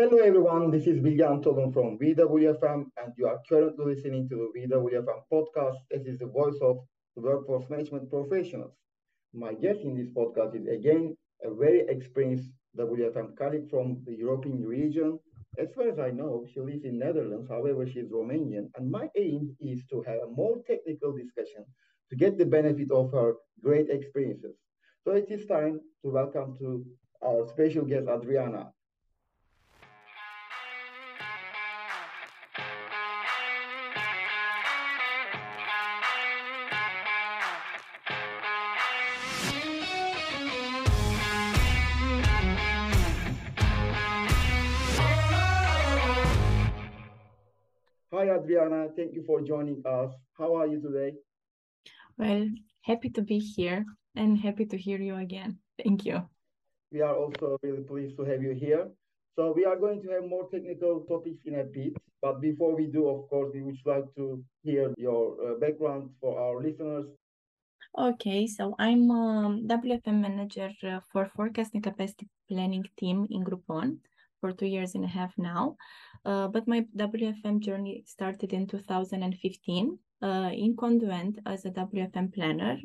Hello, everyone. This is William Tolun from weWFM, and you are currently listening to the weWFM podcast. This is the voice of the workforce management professionals. My guest in this podcast is again a very experienced WFM colleague from the European region. As far as I know, she lives in Netherlands. However, she is Romanian, and my aim is to have a more technical discussion to get the benefit of her great experiences. So it is time to welcome to our special guest, Adriana. Hi, Adriana. Thank you for joining us. How are you today? Well, happy to be here and happy to hear you again. Thank you. We are also really pleased to have you here. So we are going to have more technical topics in a bit. But before we do, of course, we would like to hear your uh, background for our listeners. Okay, so I'm um, WFM manager uh, for forecasting capacity planning team in Groupon for two years and a half now. Uh, but my WFM journey started in 2015 uh, in Conduent as a WFM planner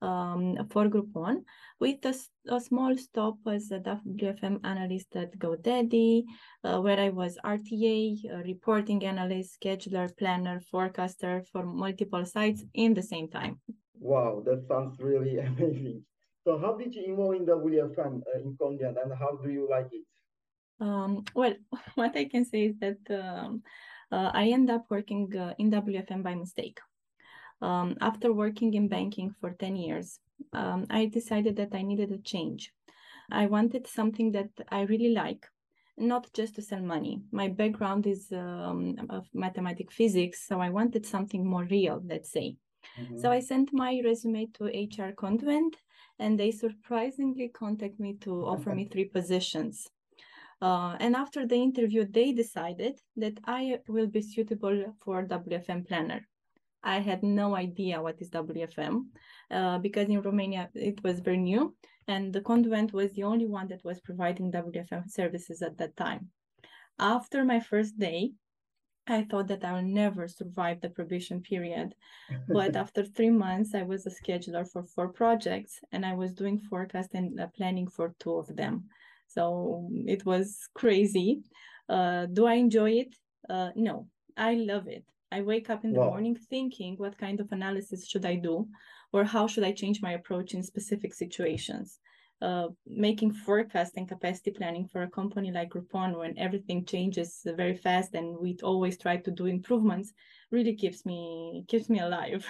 um, for Groupon with a, a, small stop as a WFM analyst at GoDaddy, uh, where I was RTA, reporting analyst, scheduler, planner, forecaster for multiple sites in the same time. Wow, that sounds really amazing. So how did you involve in WFM uh, in Conduent and how do you like it? Um, well, what I can say is that um, uh, I end up working uh, in WFM by mistake. Um, after working in banking for 10 years, um, I decided that I needed a change. I wanted something that I really like, not just to sell money. My background is um, of mathematics physics, so I wanted something more real, let's say. Mm-hmm. So I sent my resume to HR Conduent, and they surprisingly contacted me to offer me three positions. Uh, and after the interview, they decided that I will be suitable for WFM planner. I had no idea what is WFM uh, because in Romania it was very new, and the Conduent was the only one that was providing WFM services at that time. After my first day, I thought that I will never survive the probation period. but after three months, I was a scheduler for four projects and I was doing forecast and uh, planning for two of them. So it was crazy. Uh, do I enjoy it? Uh, no, I love it. I wake up in the wow. morning thinking what kind of analysis should I do or how should I change my approach in specific situations. Uh, making forecast and capacity planning for a company like Groupon when everything changes very fast and we always try to do improvements really keeps me keeps me alive.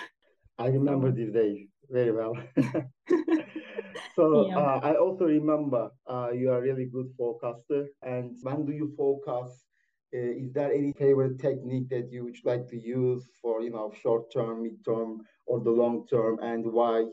I remember so. these days very well. so yeah. uh, I also remember uh, you are really good forecaster. And when do you forecast? Uh, is there any favorite technique that you would like to use for you know short term, mid term, or the long term, and why?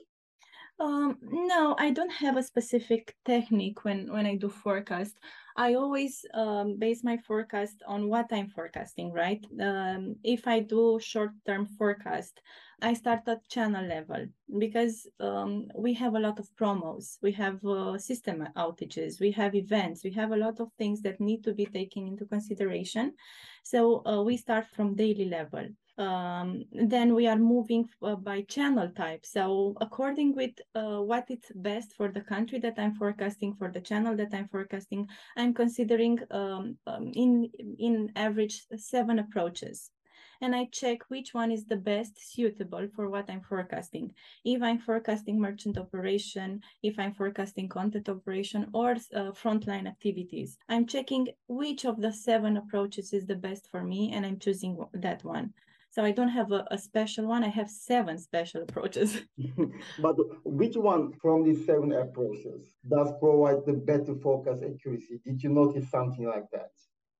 Um, no, I don't have a specific technique when when I do forecast. I always um, base my forecast on what I'm forecasting, right? Um, if I do short term forecast, I start at channel level because um, we have a lot of promos, we have uh, system outages, we have events, we have a lot of things that need to be taken into consideration. So uh, we start from daily level. Um, then we are moving uh, by channel type. So according with uh, what is best for the country that I'm forecasting, for the channel that I'm forecasting, I'm considering um, um, in in average seven approaches and I check which one is the best suitable for what I'm forecasting. If I'm forecasting merchant operation, if I'm forecasting content operation or uh, frontline activities, I'm checking which of the seven approaches is the best for me and I'm choosing that one. So I don't have a, a, special one. I have seven special approaches. but which one from these seven approaches does provide the better forecast accuracy? Did you notice something like that?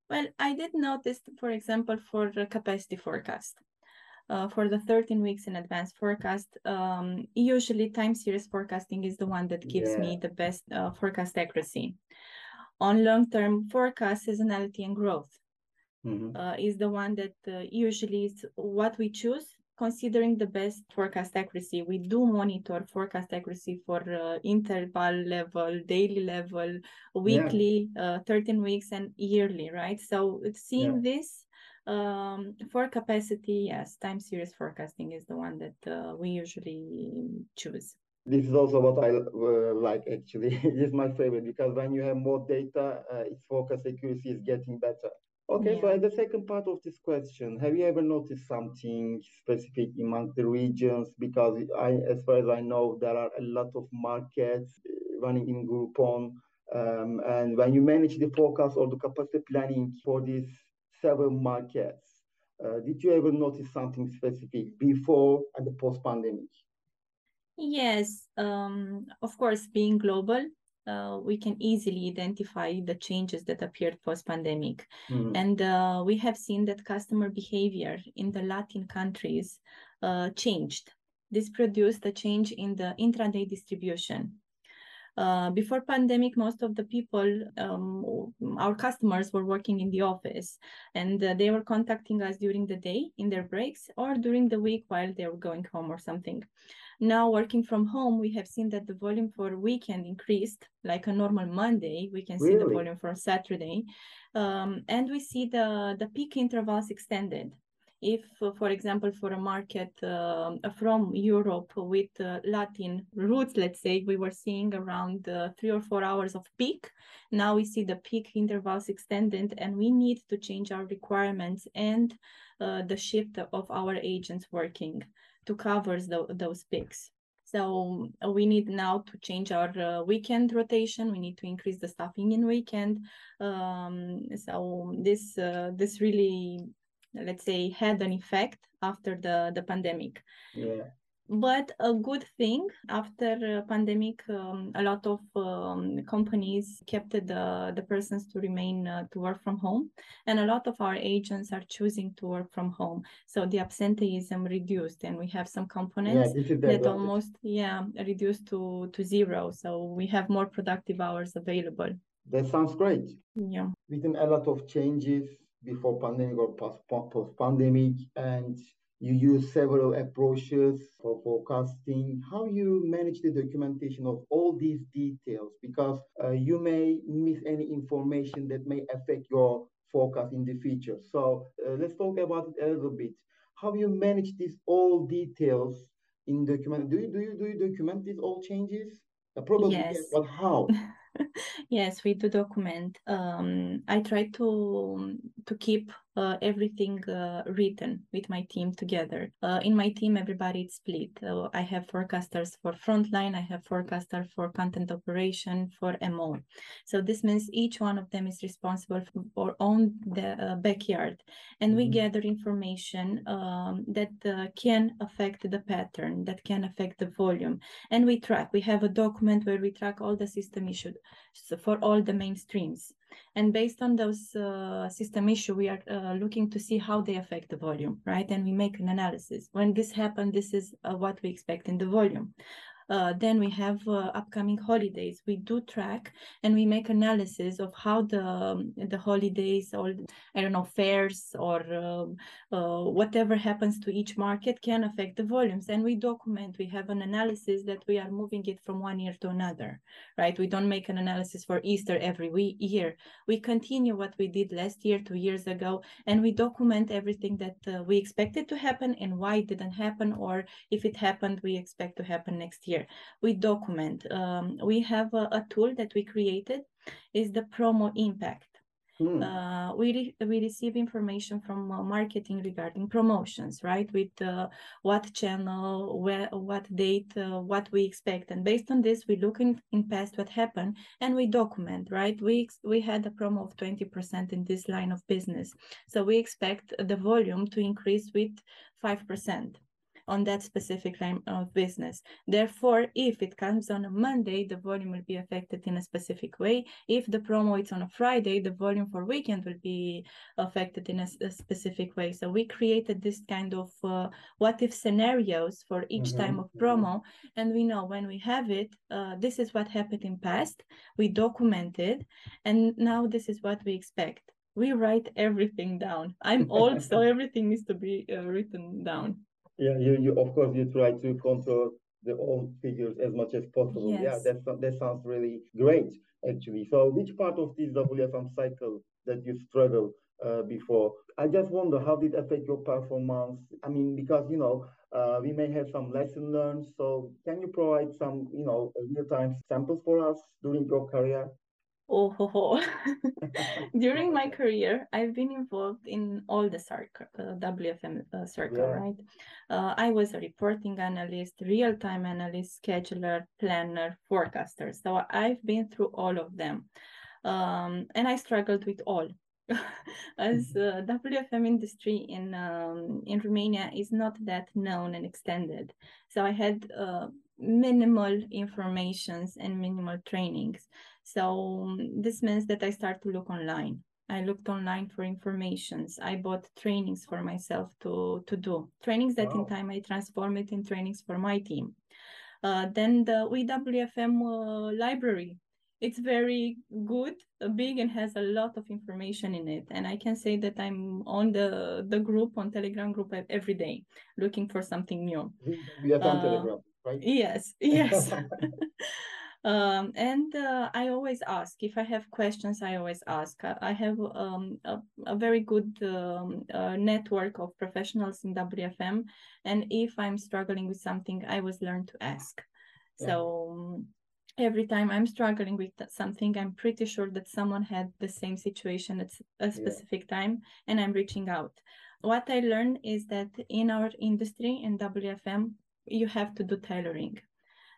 Well, I did notice, for example, for the capacity forecast. Uh, for the 13 weeks in advance forecast, um, usually time series forecasting is the one that gives yeah. me the best uh, forecast accuracy. On long term forecast, seasonality and growth mm-hmm. uh, is the one that uh, usually is what we choose considering the best forecast accuracy. We do monitor forecast accuracy for uh, interval level, daily level, weekly, yeah. uh, 13 weeks, and yearly, right? So seeing yeah. this um, for capacity, yes, time series forecasting is the one that uh, we usually choose. This is also what I uh, like actually. it's my favorite because when you have more data, uh, its forecast accuracy is getting better. Okay, yeah. so as the second part of this question, have you ever noticed something specific among the regions? Because I, as far as I know, there are a lot of markets uh, running in Groupon. Um, and when you manage the forecast or the capacity planning for these several markets, uh, did you ever notice something specific before and the post-pandemic? Yes, um, of course, being global, uh, we can easily identify the changes that appeared post-pandemic. Mm. And uh, we have seen that customer behavior in the Latin countries uh, changed. This produced a change in the intraday distribution. Uh, before pandemic, most of the people, um, our customers were working in the office and uh, they were contacting us during the day in their breaks or during the week while they were going home or something. Now working from home, we have seen that the volume for weekend increased, like a normal Monday, we can see really? the volume for Saturday. Um, and we see the, the peak intervals extended. If, uh, for example, for a market uh, from Europe with uh, Latin roots, let's say, we were seeing around uh, three or four hours of peak. Now we see the peak intervals extended, and we need to change our requirements and uh, the shift of our agents working to cover the, those peaks. So uh, we need now to change our uh, weekend rotation. We need to increase the staffing in weekend. Um, so this uh, this really, let's say, had an effect after the the pandemic. Yeah but a good thing after pandemic um, a lot of um, companies kept the the persons to remain uh, to work from home and a lot of our agents are choosing to work from home. So the absenteeism reduced and we have some components yeah, that almost yeah reduced to to zero. So we have more productive hours available. That sounds great. Yeah. Within a lot of changes before pandemic or post, post pandemic and you use several approaches for forecasting. How you manage the documentation of all these details because uh, you may miss any information that may affect your forecast in the future. So uh, let's talk about it a little bit. How you manage these all details in document? Do you do you do you document these all changes? Uh, probably yes. yes, but how? yes, we do document. Um, I try to to keep uh, everything uh, written with my team together. Uh, in my team, everybody is split. I have forecasters for frontline, I have forecaster for content operation, for MO. So this means each one of them is responsible for own the uh, backyard, and mm-hmm. we gather information um, that uh, can affect the pattern, that can affect the volume, and we track. We have a document where we track all the system issues for all the mainstreams. And based on those uh, system issue, we are uh, looking to see how they affect the volume, right? And we make an analysis. When this happened, this is uh, what we expect in the volume. Uh, then we have uh, upcoming holidays. We do track and we make analysis of how the um, the holidays or I don't know fairs or um, uh, whatever happens to each market can affect the volumes. And we document. We have an analysis that we are moving it from one year to another, right? We don't make an analysis for Easter every week, year. We continue what we did last year, two years ago, and we document everything that uh, we expected to happen and why it didn't happen, or if it happened, we expect to happen next year here. We document. Um, we have a, a, tool that we created is the promo impact. Mm. Uh, we re we receive information from uh, marketing regarding promotions, right? With uh, what channel, where, what date, uh, what we expect, and based on this, we look in, in past what happened and we document, right? We we had a promo of twenty percent in this line of business, so we expect the volume to increase with five percent on that specific line of business. Therefore, if it comes on a Monday, the volume will be affected in a specific way. If the promo is on a Friday, the volume for weekend will be affected in a, a specific way. So we created this kind of uh, what if scenarios for each mm-hmm. time of promo, and we know when we have it, uh, this is what happened in past. We documented, and now this is what we expect we write everything down. I'm old, so everything needs to be uh, written down. Yeah, you, you of course you try to control the old figures as much as possible. Yes. Yeah, that that sounds really great actually. So which part of this WFM cycle that you struggle uh, before? I just wonder how did it affect your performance? I mean, because you know uh, we may have some lesson learned. So can you provide some you know real time samples for us during your career? Oh, ho, ho. during my career, I've been involved in all the circle, uh, WFM uh, circle, Yeah. right? Uh, I was a reporting analyst, real time analyst, scheduler, planner, forecaster. So I've been through all of them. Um, and I struggled with all. As uh, WFM industry in um, in Romania is not that known and extended, so I had uh, minimal informations and minimal trainings. So um, this means that I start to look online. I looked online for informations. I bought trainings for myself to to do trainings that in time I transform it in trainings for my team. Uh, then the WFM uh, library. It's very good, uh, big, and has a lot of information in it. And I can say that I'm on the the group on Telegram group every day, looking for something new. WFM Uh, on Telegram, right? Yes, yes. um, and uh, I always ask if I have questions. I always ask. I, I have um, a, a very good um, uh, network of professionals in WFM, and if I'm struggling with something, I always learn to ask. Yeah. So every time I'm struggling with something, I'm pretty sure that someone had the same situation at a specific time, and I'm reaching out. What I learned is that in our industry in WFM, you have to do tailoring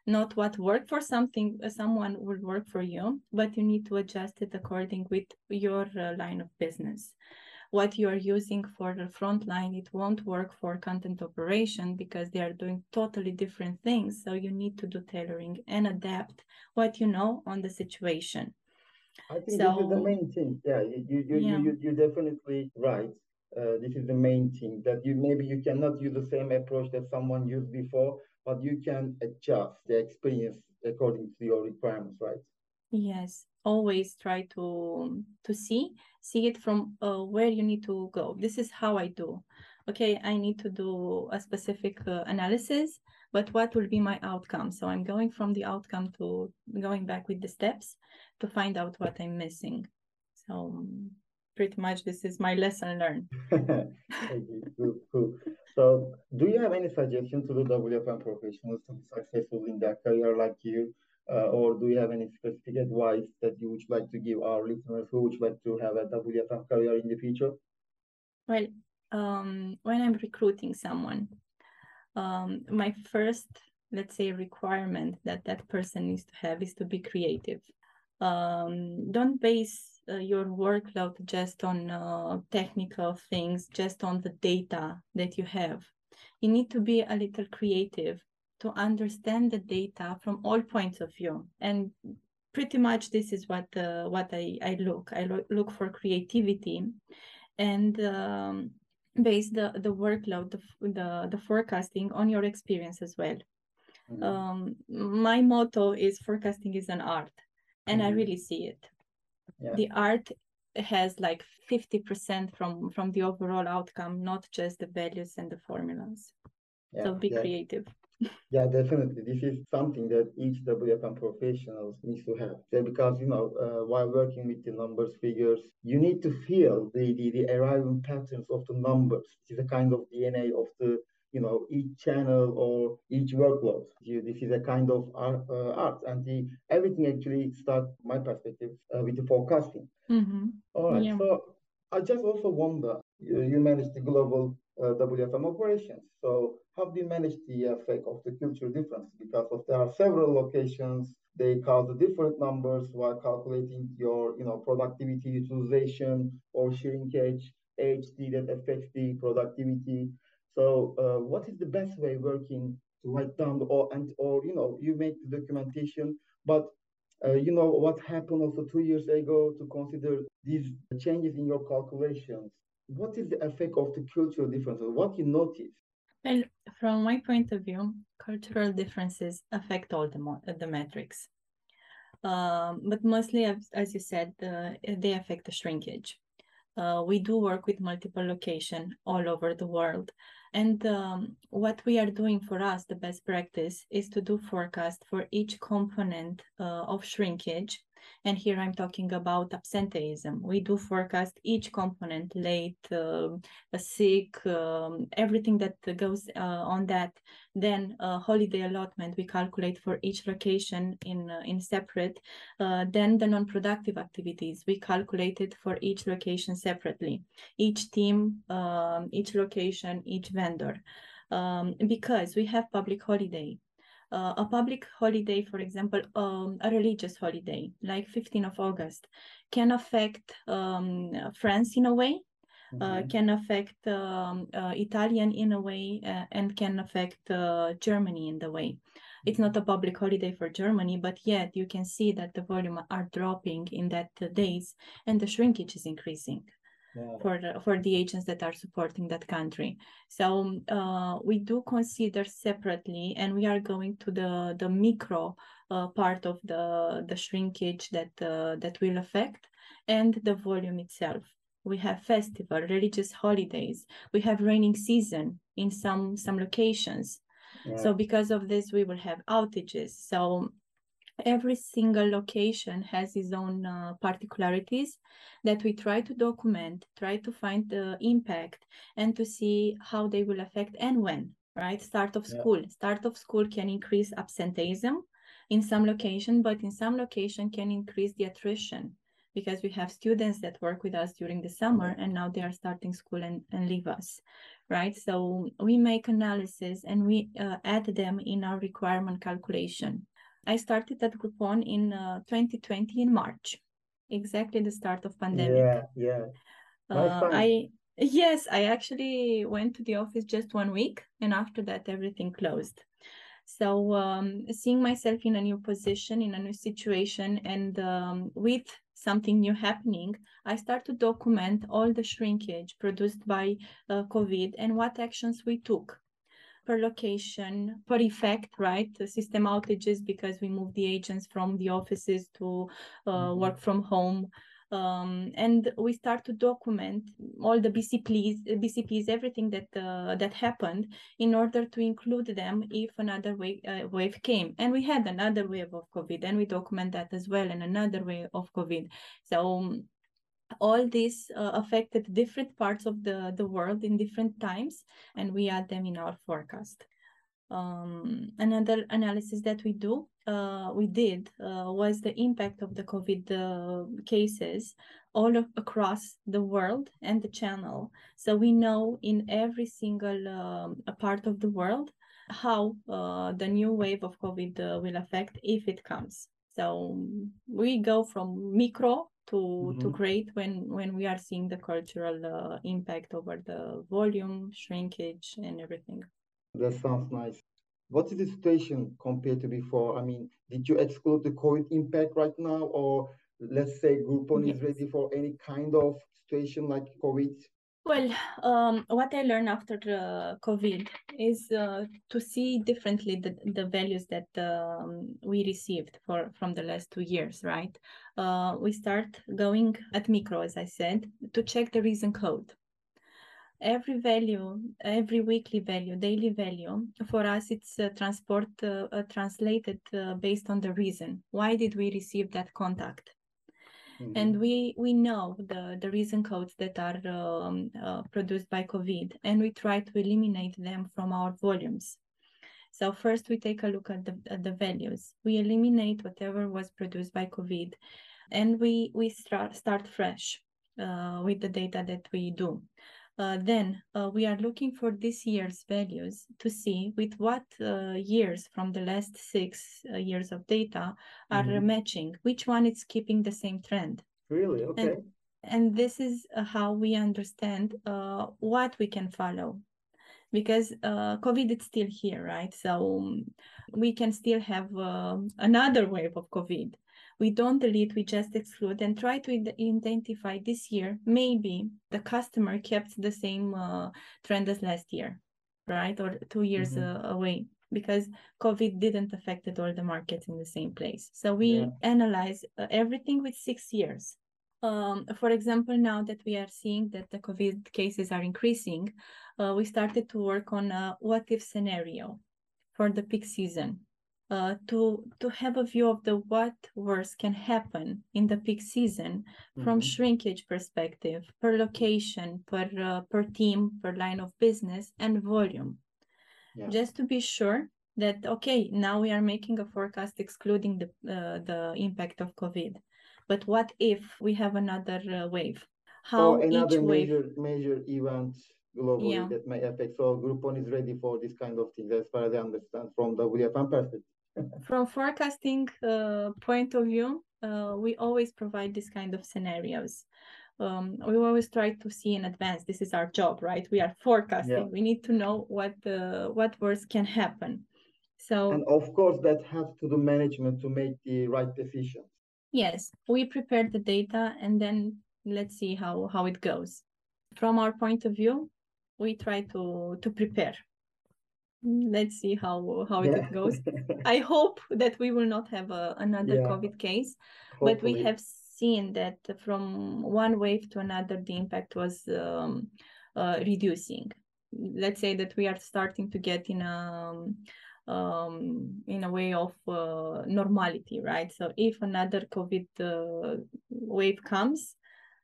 not what worked for something uh, someone will work for you but you need to adjust it according with your uh, line of business what you are using for the front line it won't work for content operation because they are doing totally different things so you need to do tailoring and adapt what you know on the situation I think this is the main thing. Yeah, you you you Yeah. you you definitely right. Uh, this is the main thing that you maybe you cannot use the same approach that someone used before, but you can adjust the experience according to your requirements, right? Yes, always try to to see see it from uh, where you need to go. This is how I do. Okay, I need to do a specific uh, analysis, but what will be my outcome? So I'm going from the outcome to going back with the steps to find out what I'm missing. So pretty much this is my lesson learned. Cool, cool. So, do you have any suggestion to the WFM professionals to be successful in their career like you? Uh, or do you have any specific advice that you would like to give our listeners who would like to have a WFM career in the future? Well, um, when I'm recruiting someone, um, my first, let's say, requirement that that person needs to have is to be creative. Um, don't base uh, your workload just on uh, technical things, just on the data that you have. You need to be a little creative to understand the data from all points of view. And pretty much this is what uh, what I, I look. I lo- look for creativity and um, base the, the workload, the, the, the forecasting on your experience as well. Mhm. Um, my motto is forecasting is an art, and I Mhm. really see it. Yeah. The art has like 50% from from the overall outcome, not just the values and the formulas. Yeah, So be yeah. creative. Yeah, definitely. This is something that each WFM professionals needs to have. Yeah, because you know, uh, while working with the numbers, figures, you need to feel the, the the arrival patterns of the numbers. It is a kind of DNA of the you know each channel or each workload. You, this is a kind of art, uh, art, and the everything actually starts, my perspective, uh, with the forecasting. Mhm. All right. Yeah. So I just also wonder, you, you manage the global uh, WFM operations. So how do you manage the effect of the cultural difference? Because of there are several locations, they cause the different numbers while calculating your, you know, productivity, utilization, or shrinkage, HD that affects the productivity. So uh, what is the best way working to write down or and or you know you make the documentation, but uh, you know what happened also two years ago to consider these changes in your calculations. What is the effect of the cultural differences? What you notice? Well, from my point of view, cultural differences affect all the mo- the metrics. Um, but mostly, as, as you said, uh, they affect the shrinkage. Uh, we do work with multiple location all over the world. And um, what we are doing for us, the best practice is to do forecast for each component uh, of shrinkage and here I'm talking about absenteeism. We do forecast each component, late, uh, sick, um, everything that goes uh, on that. Then uh, holiday allotment, we calculate for each location in, uh, in separate. Uh, then the non-productive activities, we calculate it for each location separately. Each team, um, each location, each vendor. Um, because we have public holiday uh, a public holiday, for example, um, a religious holiday, like 15th of August, can affect um, France in a way, uh, mm-hmm. uh, can affect um, uh, Italian in a way, uh, and can affect uh, Germany in the way. It's not a public holiday for Germany, but yet you can see that the volume are dropping in that days, and the shrinkage is increasing yeah. for the, for the agents that are supporting that country. So uh, we do consider separately, and we are going to the the micro uh, part of the the shrinkage that uh, that will affect, and the volume itself. We have festival, religious holidays. We have raining season in some some locations. Yeah. So because of this, we will have outages. So every single location has its own uh, particularities that we try to document, try to find the impact and to see how they will affect and when, right? Start of school. Yeah. Start of school can increase absenteeism in some location, but in some location can increase the attrition because we have students that work with us during the summer and now they are starting school and, and leave us right so we make analysis and we uh, add them in our requirement calculation I started at Groupon in uh, 2020 in March, exactly the start of pandemic. Yeah, yeah. Uh, I yes, I actually went to the office just one week, and after that, everything closed. So um, seeing myself in a new position, in a new situation, and um, with something new happening, I start to document all the shrinkage produced by uh, COVID and what actions we took per location, per effect, right? The system outages because we move the agents from the offices to uh, mm-hmm. work from home. Um, and we start to document all the BCPs, BCPs, everything that uh, that happened, in order to include them if another wave, uh, wave came. And we had another wave of COVID, and we document that as well, and another wave of COVID. So um, all these uh, affected different parts of the, the world in different times, and we add them in our forecast. Um, another analysis that we do, uh, we did, uh, was the impact of the COVID uh, cases all of, across the world and the channel. So we know in every single um, part of the world how uh, the new wave of COVID uh, will affect if it comes. So we go from micro to mm-hmm. to create when when we are seeing the cultural uh, impact over the volume shrinkage and everything that sounds nice what is the situation compared to before i mean did you exclude the covid impact right now or let's say groupon yes. is ready for any kind of situation like covid well, um, what I learned after uh, COVID is uh, to see differently the, the values that um, we received for from the last two years, right? Uh, we start going at micro, as I said, to check the reason code. Every value, every weekly value, daily value, for us, it's uh, transport uh, uh, translated based on the reason. Why did we receive that contact? Mm-hmm. And we we know the the reason codes that are um, uh, produced by COVID, and we try to eliminate them from our volumes. So first we take a look at the at the values. We eliminate whatever was produced by COVID, and we we start start fresh uh, with the data that we do. Uh, then uh, we are looking for this year's values to see with what uh, years from the last six uh, years of data are mm-hmm. matching, which one is keeping the same trend. Really? Okay. And, and this is uh, how we understand uh, what we can follow because COVID is still here, right? So um, we can still have another wave of COVID we don't delete, we just exclude and try to identify this year, maybe the customer kept the same uh, trend as last year, right? Or two years mm-hmm. uh, away because COVID didn't affect all the markets in the same place. So we yeah. analyze uh, everything with six years Um, for example, now that we are seeing that the COVID cases are increasing, uh, we started to work on a what if scenario for the peak season uh, to to have a view of the what worse can happen in the peak season mm-hmm. from shrinkage perspective per location per uh, per team per line of business and volume yeah. just to be sure that okay now we are making a forecast excluding the uh, the impact of covid but what if we have another uh, wave how or another major major event globally yeah. that may affect so groupon is ready for this kind of things as far as i understand from the wfm perspective from forecasting uh, point of view, uh, we always provide this kind of scenarios. Um, we always try to see in advance. This is our job, right? We are forecasting. Yeah. We need to know what uh, what worse can happen. So and of course that has to do management to make the right decisions. Yes, we prepare the data and then let's see how how it goes. From our point of view, we try to to prepare let's see how how yeah. it goes i hope that we will not have a, another yeah. covid case Hopefully. but we have seen that from one wave to another the impact was um, uh, reducing let's say that we are starting to get in a um, in a way of uh, normality right so if another covid uh, wave comes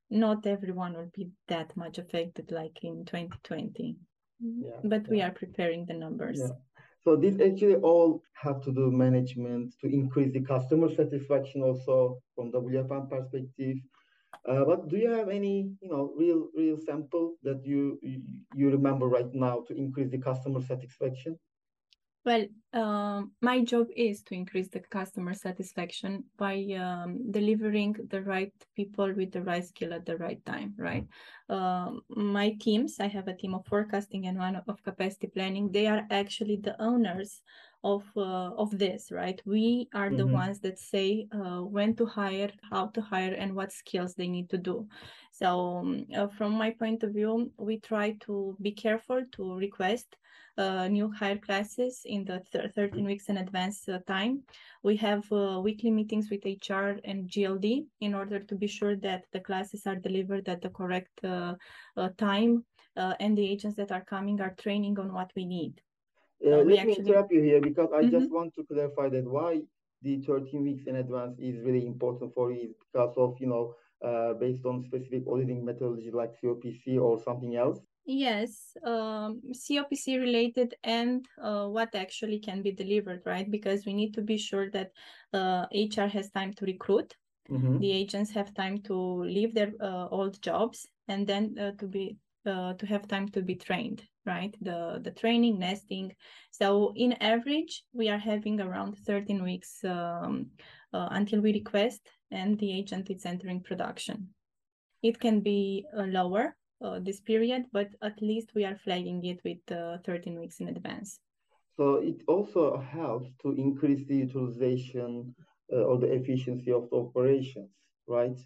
not everyone will be that much affected like in 2020 yeah, but we are preparing the numbers. Yeah. So this actually all have to do management to increase the customer satisfaction also from WFM perspective. Uh, but do you have any, you know, real real sample that you you remember right now to increase the customer satisfaction? Well, um, my job is to increase the customer satisfaction by um, delivering the right people with the right skill at the right time, right? Um, my teams, I have a team of forecasting and one of capacity planning. They are actually the owners of uh, of this right we are mm-hmm. the ones that say uh, when to hire how to hire and what skills they need to do so um, uh, from my point of view we try to be careful to request uh, new hire classes in the th- 13 weeks in advance uh, time we have uh, weekly meetings with hr and gld in order to be sure that the classes are delivered at the correct time and the agents that are coming are training on what we need uh, let actually... me interrupt you here because I mm-hmm. just want to clarify that why the 13 weeks in advance is really important for you because of, you know, uh, based on specific auditing methodology like COPC or something else? Yes, um, COPC related and uh, what actually can be delivered, right? Because we need to be sure that uh, HR has time to recruit, mm-hmm. the agents have time to leave their uh, old jobs, and then uh, to be uh, to have time to be trained right the the training nesting so in average we are having around 13 weeks um, uh, until we request and the agent is entering production. It can be uh, lower uh, this period but at least we are flagging it with uh, 13 weeks in advance. So it also helps to increase the utilization uh, or the efficiency of the operations right?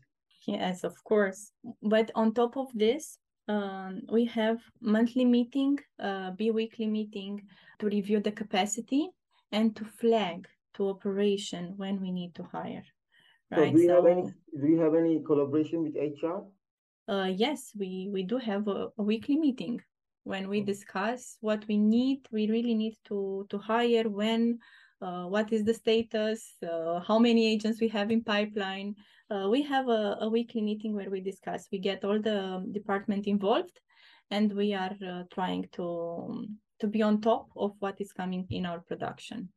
Yes of course. But on top of this um, we have monthly meeting, uh, bi-weekly meeting to review the capacity and to flag to operation when we need to hire. Right. So do you so, have any do you have any collaboration with HR? Uh, yes, we we do have a, a weekly meeting when we discuss what we need. We really need to to hire when uh, what is the status, uh, how many agents we have in pipeline. Uh, we have a, a, weekly meeting where we discuss. We get all the um, department involved, and we are uh, trying to um, to be on top of what is coming in our production.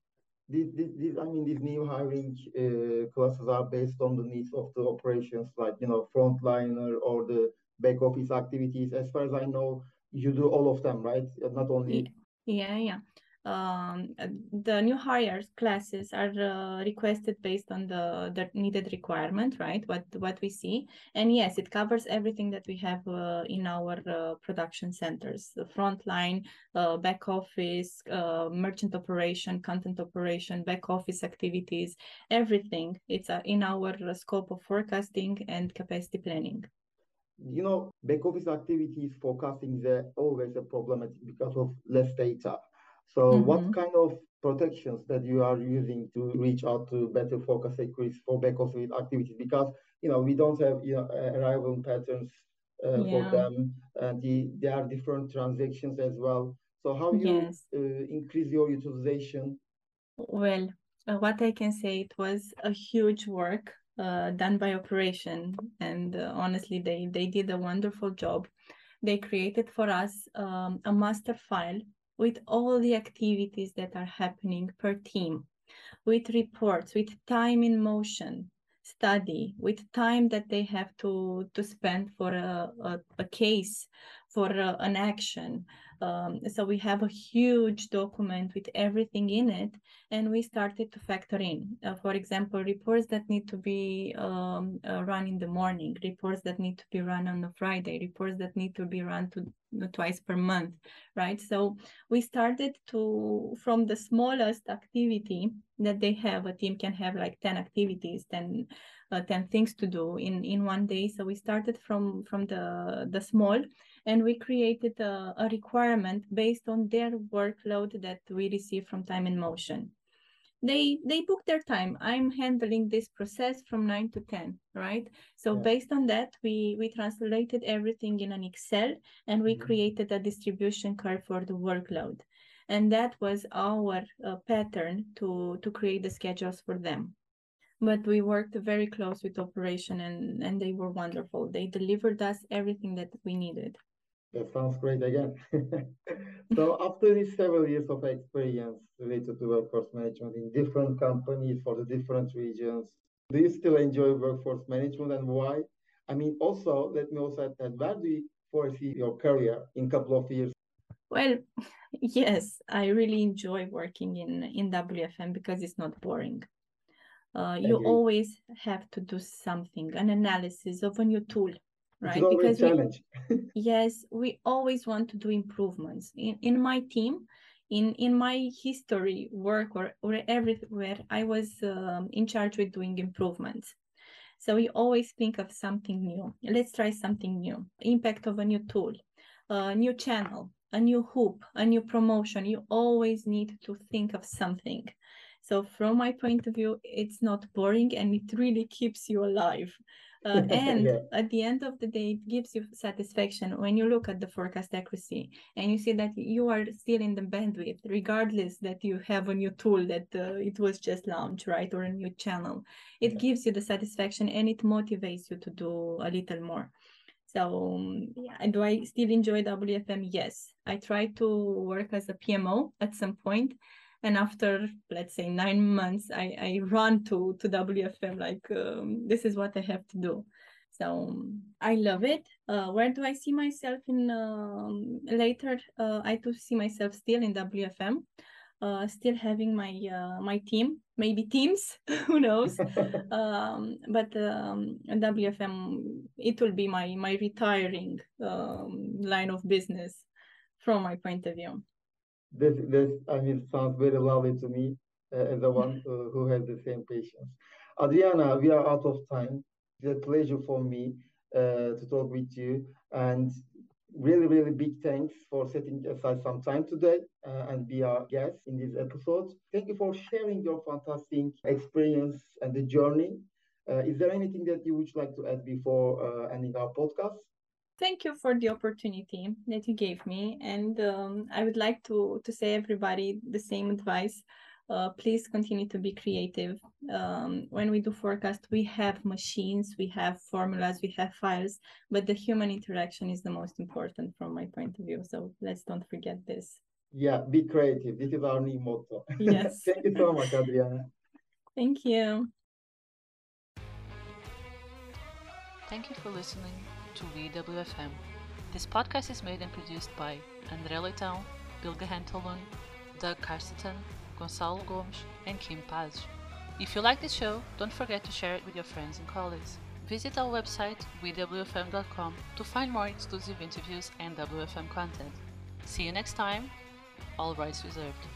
These, these, I mean, these new hiring uh, classes are based on the needs of the operations, like you know, frontliner or the back office activities. As far as I know, you do all of them, right? Not only. Yeah, yeah um, the new hires classes are uh, requested based on the, the needed requirement, right? What what we see, and yes, it covers everything that we have uh, in our uh, production centers: the front line, uh, back office, uh, merchant operation, content operation, back office activities, everything. It's uh, in our scope of forecasting and capacity planning you know, back office activities forecasting is always a problematic because of less data. So, mm-hmm. what kind of protections that you are using to reach out to better forecast accuracy for back office activities? Because you know we don't have you know arrival patterns uh, yeah. for them, and the, there are different transactions as well. So, how you yes. uh, increase your utilization? Well, uh, what I can say, it was a huge work uh, done by operation, and uh, honestly, they they did a wonderful job. They created for us um, a master file with all the activities that are happening per team, with reports, with time in motion study, with time that they have to to spend for a, a, a case, for a, an action, um, so we have a huge document with everything in it, and we started to factor in, uh, for example, reports that need to be um, uh, run in the morning, reports that need to be run on a Friday, reports that need to be run to, uh, twice per month, right? So we started to, from the smallest activity that they have, a team can have like 10 activities, 10, uh, 10 things to do in, in one day. So we started from, from the, the small and we created a, a requirement based on their workload that we receive from time and motion they they book their time i'm handling this process from 9 to 10 right so yeah. based on that we we translated everything in an excel and we mm-hmm. created a distribution curve for the workload and that was our uh, pattern to to create the schedules for them but we worked very close with operation and and they were wonderful they delivered us everything that we needed that sounds great again. so after these several years of experience related to workforce management in different companies for the different regions, do you still enjoy workforce management and why? I mean, also, let me also add that where do you foresee your career in a couple of years? Well, yes, I really enjoy working in, in WFM because it's not boring. Uh, you always have to do something, an analysis of a new tool, right? because we, yes we always want to do improvements. In, in my team in in my history work or, or everywhere i was um, in charge with doing improvements. So we always think of something new. Let's try something new. Impact of a new tool a new channel a new hoop a new promotion. You always need to think of something so from my point of view it's not boring and it really keeps you alive uh, and yeah. at the end of the day, it gives you satisfaction when you look at the forecast accuracy and you see that you are still in the bandwidth, regardless that you have a new tool that uh, it was just launched, right? Or a new channel. It yeah. gives you the satisfaction and it motivates you to do a little more. So, um, yeah, do I still enjoy WFM? Yes. I try to work as a PMO at some point and after let's say nine months i i run to to wfm like um, this is what i have to do. So i love it. Uh, where do i see myself in um, later? Uh, i do see myself still in wfm uh, still having my uh, my team maybe teams who knows? Um, but um, wfm it will be my my retiring um, line of business from my point of view this this I mean sounds very lovely to me uh, as the one uh, who has the same patience. Adriana, we are out of time. It's a pleasure for me uh, to talk with you, and really, really big thanks for setting aside some time today uh, and be our guest in this episode. Thank you for sharing your fantastic experience and the journey. Uh, is there anything that you would like to add before uh, ending our podcast? Thank you for the opportunity that you gave me. And um, I would like to, to say everybody the same advice. Uh, please continue to be creative. Um, when we do forecast, we have machines, we have formulas, we have files, but the human interaction is the most important from my point of view. So let's don't forget this. Yeah, be creative. This is our new motto. Yes. Thank you so much, Adriana. Thank you. Thank you for listening to weWFM. This podcast is made and produced by André Leitão, Bilge Hentelman, Doug Casterton, Gonçalo Gomes, and Kim Paz. If you like this show, don't forget to share it with your friends and colleagues. Visit our website, wewfm.com, to find more exclusive interviews and WFM content. See you next time. All rights reserved.